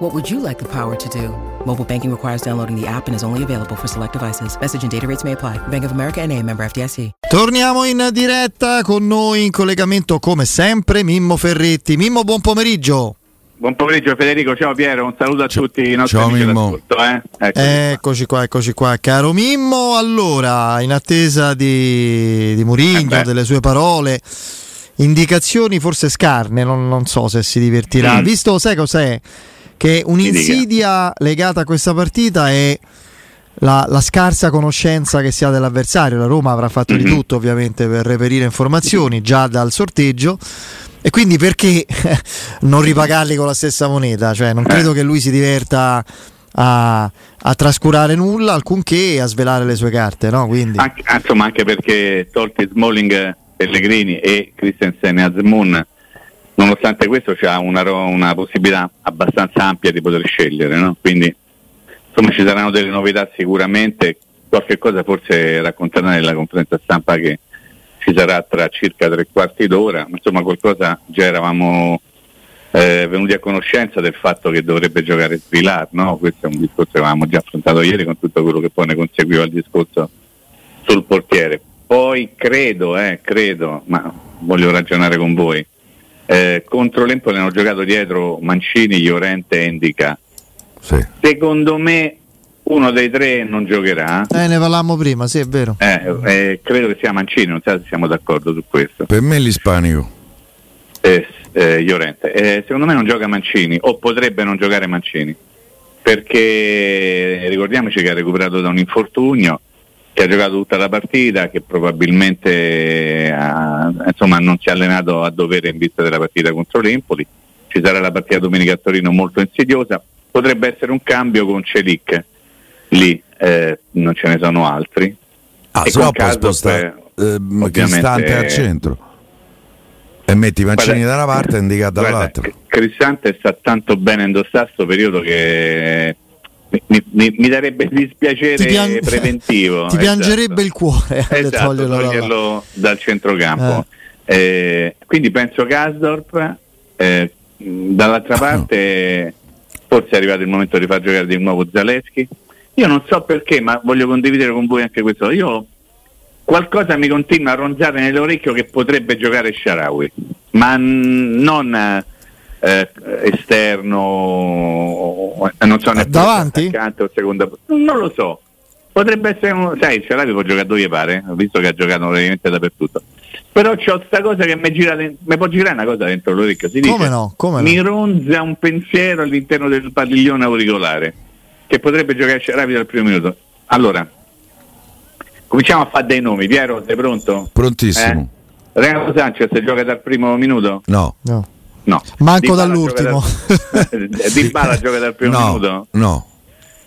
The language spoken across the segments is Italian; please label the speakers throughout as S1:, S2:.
S1: What would you like the power to do? Mobile banking requires downloading the app and is only available for select devices. Message and data rates may apply. Bank of America and a member FDIC.
S2: Torniamo in diretta con noi in collegamento come sempre Mimmo Ferretti. Mimmo, buon pomeriggio.
S3: Buon pomeriggio Federico, ciao Piero, un saluto a tutti i nostri
S2: ciao,
S3: amici
S2: Mimmo.
S3: Eh?
S2: Eccoci, eccoci qua. qua. eccoci qua, caro Mimmo. Allora, in attesa di, di Murigno, eh delle sue parole, indicazioni forse scarne, non, non so se si divertirà. Mm. Visto, sai cos'è? Che un'insidia legata a questa partita è la, la, scarsa conoscenza che si ha dell'avversario. La Roma avrà fatto di tutto ovviamente per reperire informazioni già dal sorteggio. E quindi perché non ripagarli con la stessa moneta? Cioè, non credo che lui si diverta a, a trascurare nulla, alcunché a svelare le sue carte, no? Quindi...
S3: Anche, insomma, anche perché tolti Smalling, Pellegrini e Christensen e Azmoun, nonostante questo c'ha una, una, possibilità abbastanza ampia di poter scegliere, no? Quindi insomma ci saranno delle novità sicuramente, qualche cosa forse racconterà nella conferenza stampa che ci sarà tra circa tre quarti d'ora, ma insomma qualcosa già eravamo eh, venuti a conoscenza del fatto che dovrebbe giocare Svilar, no? questo è un discorso che avevamo già affrontato ieri con tutto quello che poi ne conseguiva il discorso sul portiere. Poi credo, eh, credo, ma voglio ragionare con voi, eh, contro l'Empoli hanno giocato dietro Mancini, Llorente e Indica.
S4: Sì.
S3: Secondo me uno dei tre non giocherà.
S2: Eh, ne parlavamo prima, sì, è vero.
S3: Eh, eh, credo che sia Mancini, non so se siamo d'accordo su questo.
S4: Per me l'ispanico.
S3: Eh, eh, Llorente. Eh, secondo me non gioca Mancini, o potrebbe non giocare Mancini, perché ricordiamoci che ha recuperato da un infortunio, che ha giocato tutta la partita, che probabilmente ha, insomma, non si è allenato a dovere in vista della partita contro l'Empoli. Ci sarà la partita domenica a Torino molto insidiosa. Potrebbe essere un cambio con Celic lì eh, non ce ne sono altri.
S4: Ah, se no puoi spostare eh, Cristante al centro e metti i Mancini da una parte e indicato dall'altra.
S3: Cristante sta tanto bene indossato questo periodo che mi, mi, mi, darebbe dispiacere pian- preventivo.
S2: Ti piangerebbe
S3: esatto.
S2: il cuore
S3: esatto, toglierlo dal centrocampo. Eh. Eh, quindi penso Gasdorp, eh, dall'altra parte forse è arrivato il momento di far giocare di nuovo Zaleschi io non so perché, ma voglio condividere con voi anche questo. Io qualcosa mi continua a ronzare nell'orecchio che potrebbe giocare Sharawi, ma non eh, esterno, non so
S2: ne davanti
S3: o seconda, non lo so. Potrebbe essere un, sai, Sharawi può giocare dove pare, ho visto che ha giocato praticamente dappertutto. Però c'ho questa cosa che mi gira mi può girare una cosa dentro l'orecchio, si dice,
S2: Come no? Come
S3: mi
S2: no?
S3: ronza un pensiero all'interno del padiglione auricolare che potrebbe giocare rapido al primo minuto. Allora, cominciamo a fare dei nomi. Piero, sei pronto?
S4: Prontissimo.
S3: Eh? Renato Sanchez gioca dal primo minuto?
S4: No.
S2: No.
S3: No.
S2: Manco dall'ultimo.
S3: Dal... Di Bala gioca dal primo
S4: no.
S3: minuto?
S4: No.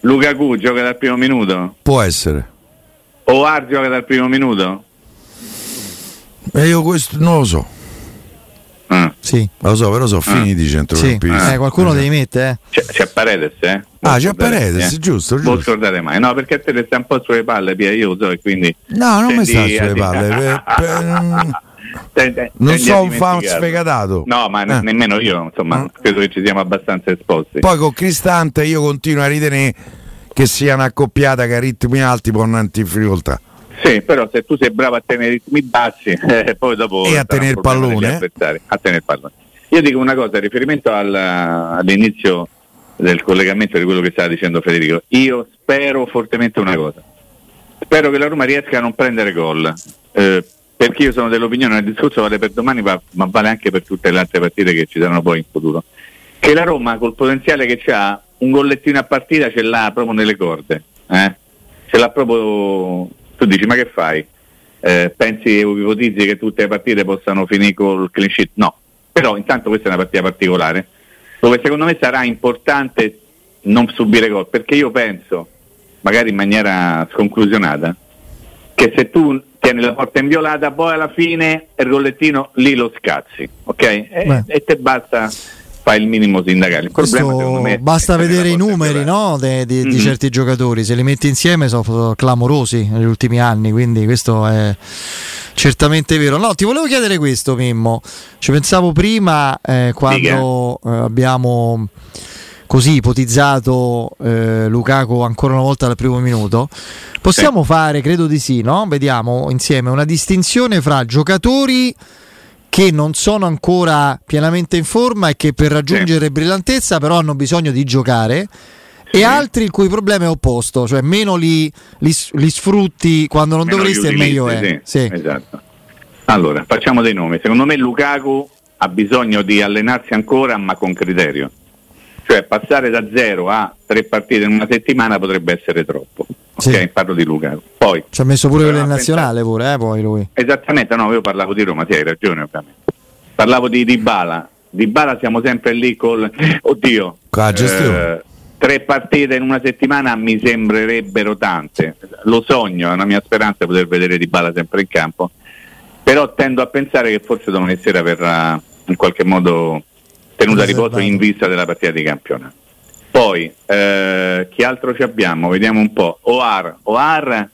S3: Lukaku gioca dal primo minuto?
S4: Può essere.
S3: Oar gioca dal primo minuto?
S4: E io questo non lo so.
S3: Ah.
S2: Sì.
S4: Lo so, però sono
S3: Ah.
S4: finiti i centrocampisti.
S2: Sì. Eh, qualcuno devi mettere, eh.
S3: C'è, c'è Paredes, eh?
S4: Ah, c'è Paredes,
S3: eh.
S4: giusto,
S3: Non scordate mai, no, perché te le sta un po' sulle palle, Pia, io lo so, e quindi...
S4: No, non mi sta sulle palle. per- per- Non so un fan sfegatato.
S3: No, ma ne-
S4: Eh.
S3: nemmeno io, insomma, credo che ci siamo abbastanza esposti.
S4: Poi con Cristante io continuo a ritenere che sia una accoppiata che a ritmi alti può andare in difficoltà.
S3: Sì, però se tu sei bravo a tenere i ritmi bassi, eh, poi dopo...
S4: E a tenere il pallone, eh?
S3: A tenere il pallone. Io dico una cosa, riferimento al- all'inizio del collegamento di quello che stava dicendo Federico, io spero fortemente una cosa. Spero che la Roma riesca a non prendere gol, eh, perché io sono dell'opinione, il discorso vale per domani, ma, ma vale anche per tutte le altre partite che ci saranno poi in futuro, che la Roma col potenziale che ha, un gollettino a partita ce l'ha proprio nelle corde, eh? ce l'ha proprio, tu dici ma che fai? Eh, pensi o ipotizzi che tutte le partite possano finire col clean sheet? No, però intanto questa è una partita particolare dove secondo me sarà importante non subire gol, perché io penso, magari in maniera sconclusionata, che se tu tieni la porta inviolata, poi alla fine il rollettino lì lo scazzi, ok? E, e te basta fa il minimo sindacale. Il
S2: problema, me, basta vedere i numeri no, de, de, mm-hmm. di certi giocatori, se li metti insieme sono clamorosi negli ultimi anni, quindi questo è certamente vero. No, ti volevo chiedere questo, Mimmo. Ci pensavo prima eh, quando eh, abbiamo così ipotizzato eh, Lukaku ancora una volta al primo minuto. Possiamo sì. fare, credo di sì, no? Vediamo insieme una distinzione fra giocatori che non sono ancora pienamente in forma e che per raggiungere sì. brillantezza però hanno bisogno di giocare sì. e altri il cui problema è opposto, cioè meno li, li, li sfrutti quando non meno dovresti e meglio è.
S3: Sì. Esatto. Allora, facciamo dei nomi. Secondo me Lukaku ha bisogno di allenarsi ancora ma con criterio. Cioè passare da zero a tre partite in una settimana potrebbe essere troppo. Sì. Ok, parlo di Luca. Poi,
S2: Ci ha messo pure il nazionale pure, eh, poi lui.
S3: Esattamente, no, io parlavo di Roma, sì, hai ragione ovviamente. Parlavo di Dybala. Dybala siamo sempre lì col... Oddio.
S4: Eh,
S3: tre partite in una settimana mi sembrerebbero tante. Lo sogno, è una mia speranza poter vedere Dybala sempre in campo. Però tendo a pensare che forse domani sera verrà in qualche modo tenuta a riposo in vista della partita di campionato. Poi, eh, chi altro ci abbiamo? Vediamo un po'. Oar, Oar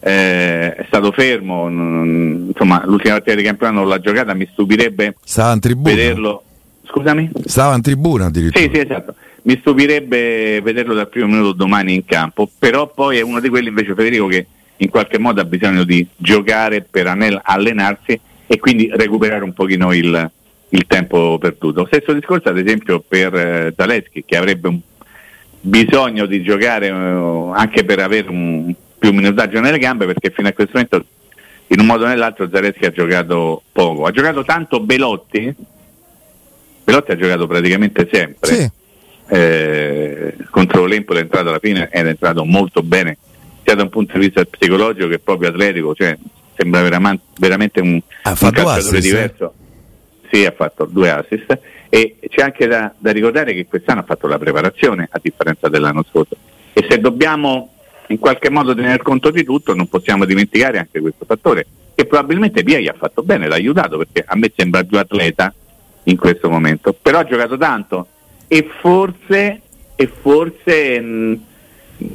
S3: eh, è stato fermo, n- insomma l'ultima partita di campionato non l'ha giocata, mi stupirebbe vederlo. Scusami?
S4: Stava in tribuna addirittura.
S3: Sì, sì, esatto. Mi stupirebbe vederlo dal primo minuto domani in campo, però poi è uno di quelli invece Federico che in qualche modo ha bisogno di giocare per allenarsi e quindi recuperare un pochino il, il tempo perduto. Stesso discorso ad esempio per eh, Zaleschi che avrebbe un, bisogno di giocare eh, anche per avere un, più minutaggio nelle gambe perché fino a questo momento in un modo o nell'altro Zaleschi ha giocato poco. Ha giocato tanto Belotti, Belotti ha giocato praticamente sempre. Sì. Eh, contro l'Empoli è entrato alla fine ed è entrato molto bene sia da un punto di vista psicologico che proprio atletico, cioè sembra veramente un, un calciatore eh? diverso sì, ha fatto due assist. E c'è anche da, da, ricordare che quest'anno ha fatto la preparazione a differenza dell'anno scorso. E se dobbiamo in qualche modo tener conto di tutto non possiamo dimenticare anche questo fattore che probabilmente Pia gli ha fatto bene, l'ha aiutato perché a me sembra più atleta in questo momento, però ha giocato tanto. E forse, e forse mh,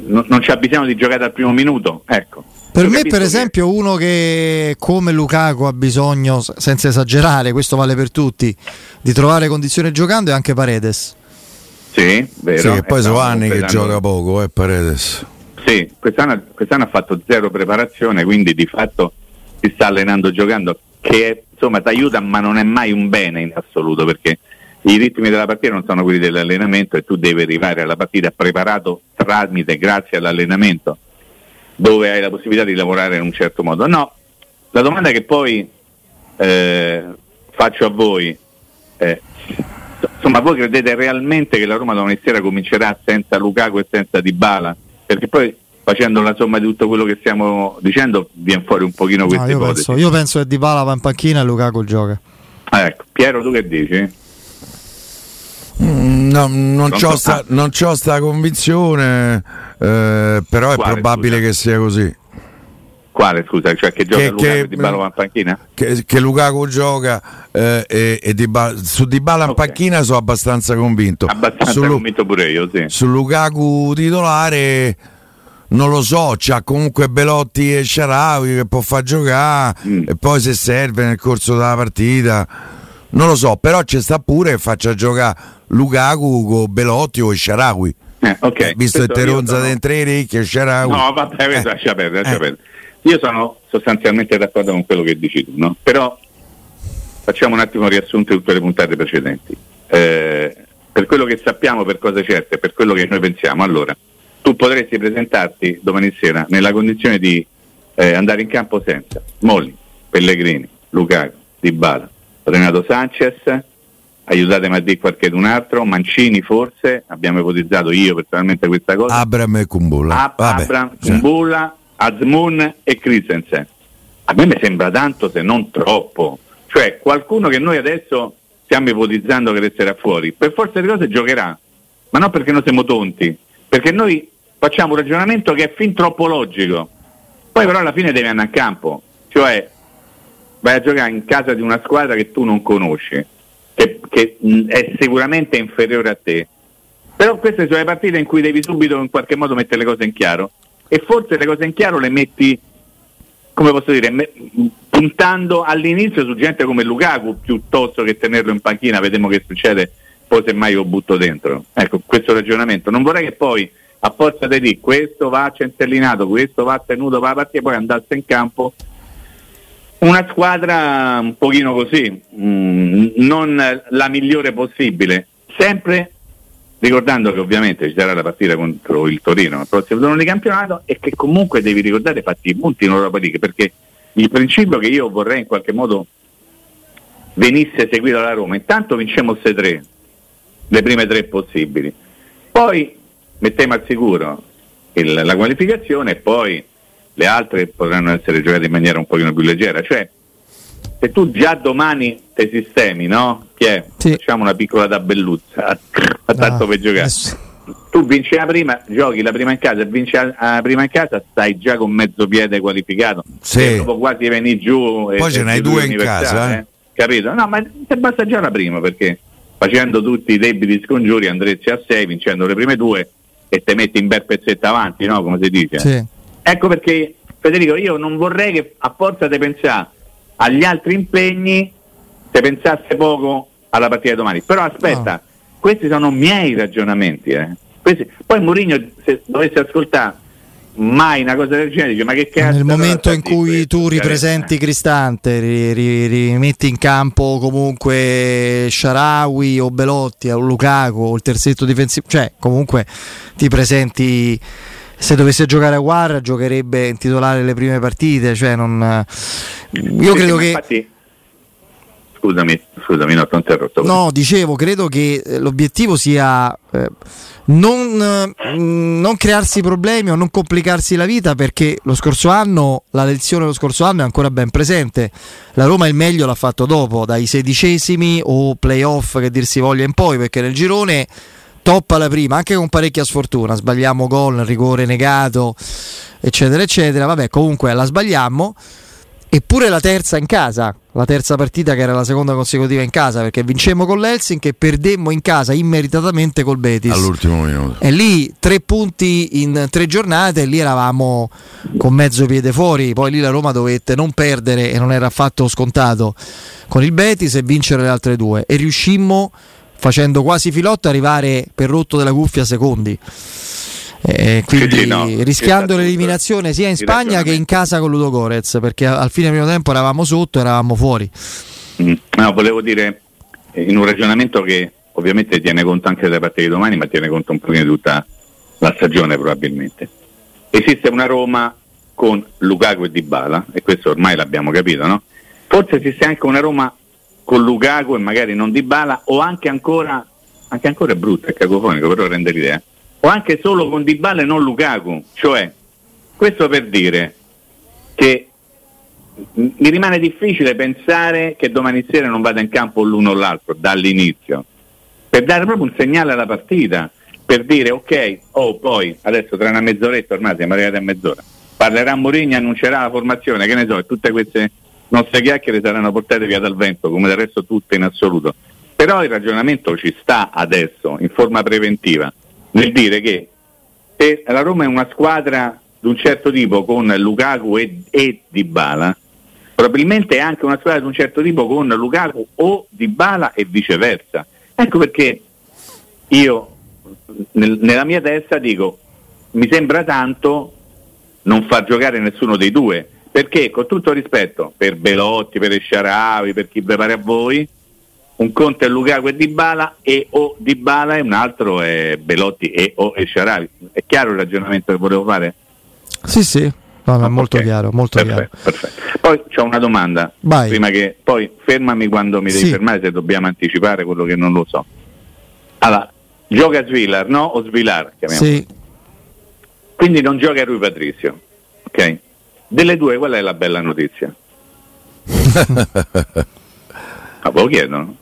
S3: non c'è bisogno di giocare al primo minuto, ecco
S2: per me, per esempio, che... uno che come Lukaku ha bisogno, senza esagerare, questo vale per tutti, di trovare condizioni giocando è anche Paredes.
S3: Sì, vero.
S4: Sì, poi sono anni che gioca poco, eh, Paredes.
S3: Sì, quest'anno, quest'anno, ha fatto zero preparazione, quindi di fatto si sta allenando giocando, che insomma ti aiuta, ma non è mai un bene in assoluto, perché i ritmi della partita non sono quelli dell'allenamento e tu devi arrivare alla partita preparato tramite, grazie all'allenamento dove hai la possibilità di lavorare in un certo modo. No, la domanda che poi eh, faccio a voi, eh, insomma, voi credete realmente che la Roma domani sera comincerà senza Lukaku e senza Dybala? Perché poi facendo la somma di tutto quello che stiamo dicendo viene fuori un pochino questa no,
S2: io ipotesi. Penso, io penso che Dybala va in panchina e Lukaku gioca.
S3: Ah, ecco. Piero, tu che dici?
S4: Mm, no, non, ho sta, non c'ho sta convinzione, eh, però è Quale, probabile scusa? che sia così.
S3: Quale scusa? Cioè che gioca che, Lukaku che, Di Bala in panchina?
S4: Che, che Lukaku gioca eh, e, e Di Bala, su Di Bala in okay. panchina sono abbastanza convinto.
S3: Abbastanza
S4: su,
S3: convinto pure io, sì.
S4: Su Lukaku titolare non lo so, c'ha comunque Belotti e Sharawi che può far giocare mm. e poi se serve nel corso della partita non lo so, però ci sta pure che faccia giocare Lukaku con Belotti o Sharawi.
S3: Eh, okay.
S4: visto che te ronza sono... dentro ricchi e Sharawi.
S3: No, vabbè, eh. lascia perdere, lascia eh. perdere. Io sono sostanzialmente d'accordo con quello che dici tu, no? Però facciamo un attimo riassunto di tutte le puntate precedenti. Eh, per quello che sappiamo, per cose certe, per quello che noi pensiamo, allora, tu potresti presentarti domani sera nella condizione di eh, andare in campo senza Molli, Pellegrini, Lukaku, Dybala, Renato Sanchez, aiutatemi a dire qualche un altro, Mancini forse, abbiamo ipotizzato io personalmente questa cosa.
S4: Abram e Kumbulla.
S3: Ab- Abram, Kumbulla, Azmoun e Christensen. A me mi sembra tanto se non troppo. Cioè qualcuno che noi adesso stiamo ipotizzando che resterà fuori, per forza di cose giocherà, ma non perché noi siamo tonti, perché noi facciamo un ragionamento che è fin troppo logico. Poi però alla fine deve andare a campo cioè vai a giocare in casa di una squadra che tu non conosci, che mh, è sicuramente inferiore a te. Però queste sono le partite in cui devi subito in qualche modo mettere le cose in chiaro e forse le cose in chiaro le metti, come posso dire, me, puntando all'inizio su gente come Lukaku piuttosto che tenerlo in panchina, vediamo che succede, poi semmai lo butto dentro. Ecco, questo ragionamento. Non vorrei che poi a forza di dire questo va centellinato, questo va tenuto per la partita, poi andasse in campo una squadra un pochino così, mh, non la migliore possibile, sempre ricordando che ovviamente ci sarà la partita contro il Torino al prossimo turno di campionato e che comunque devi ricordare fatti i punti in Europa League perché il principio che io vorrei in qualche modo venisse seguito dalla Roma, intanto vinciamo queste tre, le prime tre possibili, poi mettiamo al sicuro il, la qualificazione e poi le altre potranno essere giocate in maniera un pochino più leggera, cioè se tu già domani te sistemi, no? Che
S2: Sì.
S3: facciamo una piccola tabelluzza, a tanto
S2: Ah,
S3: per giocare.
S2: adesso-
S3: Tu vinci la prima, giochi la prima in casa e vinci la, prima in casa, stai già con mezzo piede qualificato.
S4: Sì.
S3: E dopo quasi veni giù. e-
S4: Poi ce
S3: e
S4: n'hai
S3: giù
S4: due in casa, eh.
S3: Capito? No, ma ti basta già la prima perché facendo tutti i debiti scongiuri andresti a 6, vincendo le prime due e te metti in bel pezzetto avanti, no? Come si dice.
S2: Sì.
S3: Ecco perché Federico, io non vorrei che a forza di pensare agli altri impegni, se pensasse poco alla partita di domani. Però aspetta, questi sono miei ragionamenti. eh. Questi- Poi Mourinho, se dovesse ascoltare mai una cosa del genere, dice ma che cazzo
S2: Nel momento in cui tu ripresenti
S3: eh.
S2: Cristante, ri- ri- rimetti in campo comunque Sharawi o Belotti o Lukaku o il terzetto difensivo, cioè comunque ti presenti se dovesse giocare a Guarra giocherebbe in titolare le prime partite, cioè non io
S3: Sì,
S2: credo
S3: ma
S2: che
S3: Infatti, scusami, scusami, no, ti ho interrotto.
S2: No, dicevo, credo che eh, l'obiettivo sia eh, non, eh, non crearsi problemi o non complicarsi la vita perché lo scorso anno, la lezione dello scorso anno è ancora ben presente. La Roma il meglio l'ha fatto dopo, dai sedicesimi o playoff che dir si voglia in poi, perché nel girone toppa la prima, anche con parecchia sfortuna, sbagliamo gol, rigore negato, eccetera, eccetera. Vabbè, comunque la sbagliamo. Eppure la terza in casa, la terza partita che era la seconda consecutiva in casa, perché vincemmo con l'Helsinki e perdemmo in casa immeritatamente col Betis.
S4: all'ultimo minuto.
S2: E lì tre punti in tre giornate, e lì eravamo con mezzo piede fuori. Poi lì la Roma dovette non perdere e non era affatto scontato con il Betis e vincere le altre due. E riuscimmo, facendo quasi filotto, arrivare per rotto della cuffia secondi. Eh, quindi
S3: Sì, no,
S2: rischiando l'eliminazione sia in Spagna che in casa con Ludo Gorez, perché al fine del primo tempo eravamo sotto, eravamo fuori.
S3: Mm. No, volevo dire eh, in un ragionamento che ovviamente tiene conto anche delle partite di domani, ma tiene conto un pochino di tutta la stagione probabilmente. Esiste una Roma con Lukaku e Dybala, e questo ormai l'abbiamo capito, no? Forse esiste anche una Roma con Lukaku e magari non Dybala, o anche ancora, anche ancora è brutto, è cacofonico, però rende l'idea, o anche solo con Dybala e non Lukaku, cioè, questo per dire che mi rimane difficile pensare che domani sera non vada in campo l'uno o l'altro dall'inizio per dare proprio un segnale alla partita per dire ok oh poi adesso tra una mezz'oretta ormai siamo arrivati a mezz'ora parlerà Mourinho annuncerà la formazione che ne so tutte queste nostre chiacchiere saranno portate via dal vento come del resto tutte in assoluto però il ragionamento ci sta adesso in forma preventiva nel dire che se la Roma è una squadra di un certo tipo con Lukaku e, e Dybala, probabilmente è anche una squadra di un certo tipo con Lukaku o Dybala e viceversa. Ecco perché io nel- nella mia testa dico mi sembra tanto non far giocare nessuno dei due, perché con tutto rispetto per Belotti, per Esciaravi, per chi prepara a voi, un conto è Lukaku e Dybala e o Dybala e un altro è Belotti e o Esciaravi. È chiaro il ragionamento che volevo fare?
S2: Sì, sì, no, no,
S3: Ah,
S2: molto
S3: ok.
S2: chiaro, molto
S3: perfetto, perfetto. Poi c'ho una domanda,
S2: Vai.
S3: prima che poi fermami quando mi devi
S2: Sì.
S3: fermare se dobbiamo anticipare quello che non lo so. Allora, gioca Svilar, no? O Svilar,
S2: chiaro.
S3: chiamiamolo.
S2: Sì.
S3: Quindi non gioca Rui Patrizio. Ok? Delle due, qual è la bella notizia? Ma ve lo chiedono?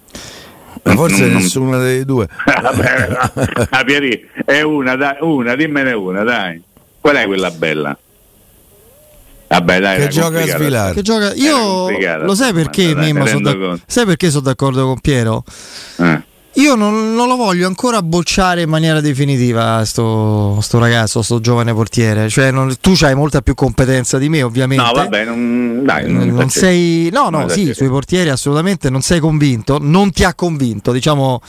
S4: Ma forse
S3: Non- non-
S4: nessuna delle due.
S3: Vabbè, ah, Pieri, è una, dai, una, dimmene una, dai. Qual è quella bella? Vabbè, dai,
S4: che gioca a svilare.
S2: Che gioca...
S3: Era
S2: Io lo sai perché, Mimmo, sono sai perché sono d'accordo con Piero?
S3: Eh.
S2: Io non, non lo voglio ancora bocciare in maniera definitiva sto, sto ragazzo, sto giovane portiere. Cioè, non- tu hai molta più competenza di me, ovviamente.
S3: No, vabbè, non, dai,
S2: Non, non sei, no, no, sì, sui portieri assolutamente non sei convinto, non ti ha convinto. Diciamo,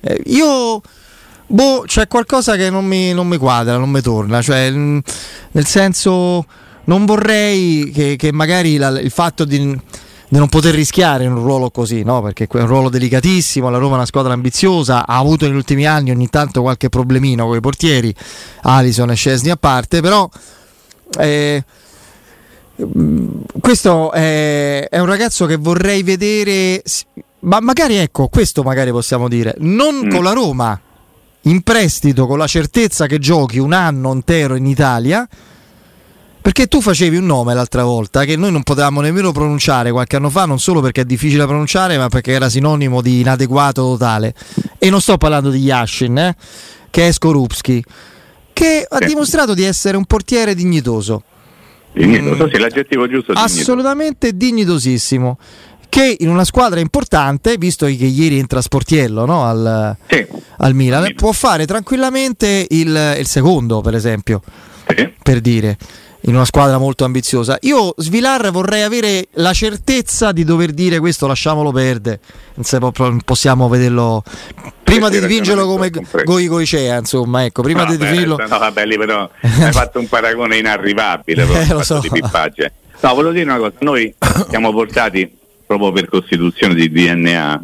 S2: eh, io, boh, c'è qualcosa che non mi, non mi quadra, non mi torna. Cioè, nel senso, non vorrei che, che magari la- il fatto di, di non poter rischiare in un ruolo così, no? Perché è un ruolo delicatissimo. La Roma è una squadra ambiziosa, ha avuto negli ultimi anni ogni tanto qualche problemino con i portieri, Alison e Scesni a parte, però. eh, questo è, è un ragazzo che vorrei vedere, ma magari ecco, questo magari possiamo dire, non
S3: Mm.
S2: con la Roma, in prestito con la certezza che giochi un anno intero in Italia, perché tu facevi un nome l'altra volta che noi non potevamo nemmeno pronunciare qualche anno fa, non solo perché è difficile da pronunciare, ma perché era sinonimo di inadeguato totale. E non sto parlando di Yashin, eh, che è Skorupski, che ha dimostrato di essere un portiere dignitoso.
S3: Dignitoso, sì, l'aggettivo giusto è dignitoso.
S2: assolutamente dignitosissimo. Che in una squadra importante, visto che ieri entra Sportiello no, al,
S3: Sì,
S2: al Milan,
S3: Milan.
S2: può fare tranquillamente il, il secondo, per esempio,
S3: sì.
S2: per dire, in una squadra molto ambiziosa. Io Svilar vorrei avere la certezza di dover dire questo, lasciamolo perdere, non possiamo vederlo. Prima di dipingerlo come. Goi Goicea, insomma, ecco, prima
S3: no,
S2: di definirlo...
S3: No, vabbè, lì però hai fatto un paragone inarrivabile
S2: Eh, lo so.
S3: di. No, volevo dire una cosa, noi siamo portati proprio per costituzione di DNA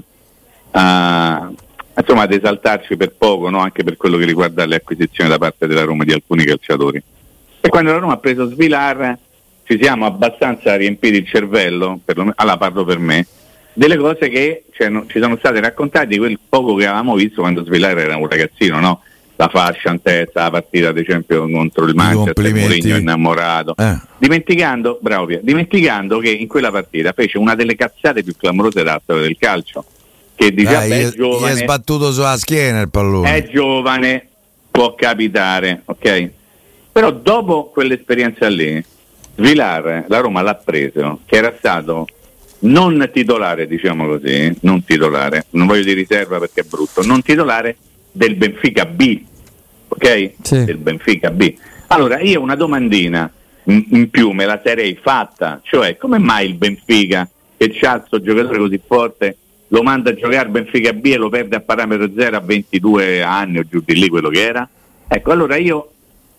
S3: a, insomma, ad esaltarci per poco, no? anche per quello che riguarda le acquisizioni da parte della Roma di alcuni calciatori. E quando la Roma ha preso Svilar ci siamo abbastanza riempiti il cervello, perlomeno, allora parlo per me, delle cose che cioè, no- ci sono state raccontate di quel poco che avevamo visto quando Svilar era un ragazzino, no? La fascia in testa, la partita ad esempio contro il Manchester. Mourinho innamorato.
S4: Eh.
S3: Dimenticando, bravo Pier, dimenticando che in quella partita fece una delle cazzate più clamorose della storia del calcio. Che dice,
S4: Dai,
S3: vabbè,
S4: gli,
S3: è
S4: è, gli è
S3: giovane,
S4: sbattuto sulla schiena il pallone.
S3: è giovane, può capitare, ok? Però dopo quell'esperienza lì, Vilar, la Roma l'ha preso, che era stato non titolare, diciamo così, non titolare, non voglio di riserva perché è brutto, non titolare del Benfica B, ok?
S2: Sì.
S3: Del Benfica B. Allora io una domandina in, più me la sarei fatta, cioè come mai il Benfica che c'ha questo giocatore così forte lo manda a giocare Benfica B e lo perde a parametro zero a 22 anni o giù di lì quello che era? Ecco, allora io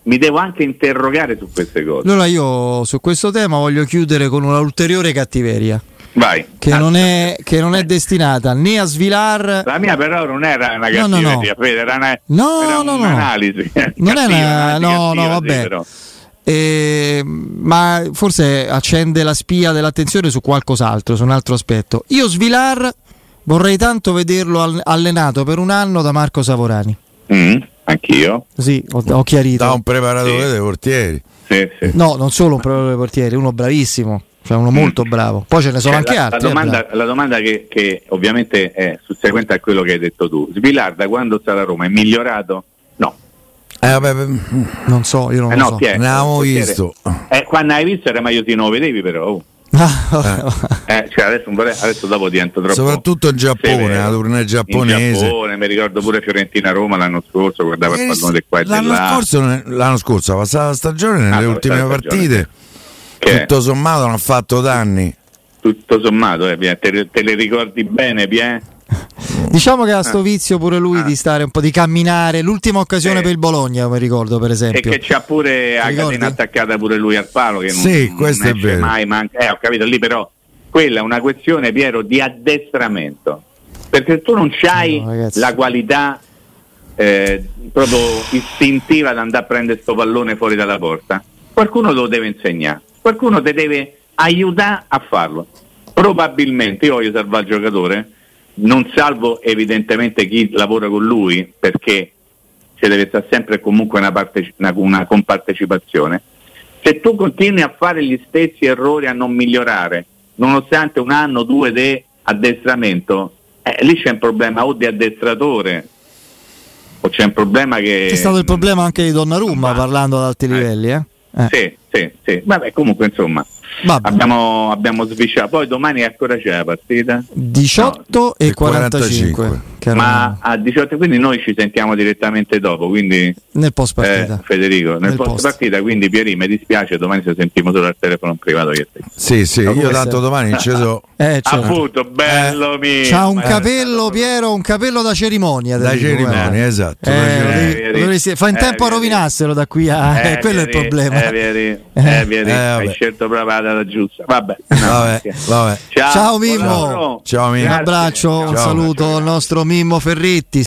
S3: mi devo anche interrogare su queste cose.
S2: Allora io su questo tema voglio chiudere con una ulteriore cattiveria.
S3: Vai.
S2: Che,
S3: Ah,
S2: non è, che non è destinata né a Svilar
S3: La mia però non era una
S2: No, no, no.
S3: cattiveria, Fede, era, una,
S2: No,
S3: era
S2: no, no.
S3: un'analisi.
S2: Non è una- no, no, vabbè.
S3: però.
S2: Eh, ma forse accende la spia dell'attenzione su qualcos'altro, su un altro aspetto. Io Svilar vorrei tanto vederlo all- allenato per un anno da Marco Savorani.
S3: Mm, anch'io.
S2: Così ho, ho chiarito.
S4: Da un preparatore
S3: Sì.
S4: dei portieri.
S3: Sì, sì.
S2: No, non solo un preparatore dei portieri, uno bravissimo, cioè uno molto bravo. Poi ce ne sono
S3: Cioè,
S2: anche
S3: la,
S2: altri.
S3: La
S2: eh,
S3: domanda, la domanda che, che ovviamente è susseguente a quello che hai detto tu. Svilar da quando sta a Roma è migliorato? No.
S4: Eh, vabbè, beh,
S2: non so, io non
S3: Eh
S2: lo
S3: no,
S2: so.
S4: ne avevamo
S3: Portiere.
S4: visto.
S3: Eh, quando hai visto era meglio di non lo vedevi però. oh. Eh, cioè adesso, adesso dopo divento troppo
S4: Soprattutto in Giappone,
S3: severo.
S4: la tournée giapponese.
S3: In Giappone, mi ricordo pure Fiorentina-Roma l'anno scorso, guardava il
S4: Eh,
S3: pallone qua e
S4: l'anno,
S3: là.
S4: scorso, l'anno scorso, la passata stagione, nelle
S3: Ah,
S4: ultime
S3: stagione,
S4: partite,
S3: Che
S4: tutto sommato non ha fatto danni.
S3: tutto sommato, eh, te, le- te le ricordi bene, Pia?
S2: Diciamo che ha sto vizio pure lui
S3: Ah.
S2: di stare un po' di camminare. L'ultima occasione
S3: Sì.
S2: per il Bologna, mi ricordo per
S3: E
S2: esempio.
S3: che c'ha pure catena attaccata pure lui al palo che non,
S4: Sì,
S3: non
S4: questo è
S3: esce
S4: vero.
S3: mai, manca- eh, ho capito lì però quella è una questione Piero di addestramento perché tu non c'hai
S2: No,
S3: la qualità eh, proprio istintiva di andare a prendere sto pallone fuori dalla porta qualcuno te lo deve insegnare qualcuno ti deve aiutare a farlo probabilmente io voglio salvare il giocatore non salvo evidentemente chi lavora con lui perché ci deve stare sempre comunque una, parte- una- una compartecipazione. Se tu continui a fare gli stessi errori, a non migliorare, nonostante un anno o due di addestramento, eh, lì c'è un problema o di addestratore o c'è un problema che...
S2: C'è stato il problema anche di Donnarumma
S3: Ma-
S2: parlando ad alti
S3: Eh.
S2: livelli, eh? Eh.
S3: Sì, sì, sì. Vabbè, comunque insomma,
S2: Vabbè.
S3: abbiamo, abbiamo svisciato. Poi domani a che ora c'è la partita?
S2: 18 e
S4: E
S2: 45,
S4: 45.
S2: che erano
S3: Ma a 18, quindi noi ci sentiamo direttamente dopo, quindi
S2: nel post
S3: eh,
S2: partita.
S3: Federico, nel,
S2: Nel
S3: post,
S2: post.
S3: partita, quindi Pieri mi dispiace, domani ci sentiamo solo al telefono privato io te.
S4: Sì, sì, io
S2: come
S4: tanto
S2: sei?
S4: domani in ceso
S2: Eh, certo.
S3: Appunto, bello mio.
S2: C'ha un
S3: ma-
S2: capello, Piero, un capello da cerimonia.
S4: da cerimonia, esatto.
S2: Eh, devi-
S3: Eh,
S2: dovresti- fa in
S3: eh,
S2: tempo a rovinarselo da qui a... eh, quello è il problema.
S3: Eh, Pieri,
S2: Eh.
S3: eh, Pieri,
S4: Eh,
S3: hai scelto proprio la data giusta. Vabbè,
S4: Vabbè, vabbè.
S3: Ciao,
S2: Ciao, Mimmo.
S4: Ciao, Mimmo.
S2: Un abbraccio, un
S3: Ciao.
S2: saluto al nostro Mimmo Ferretti.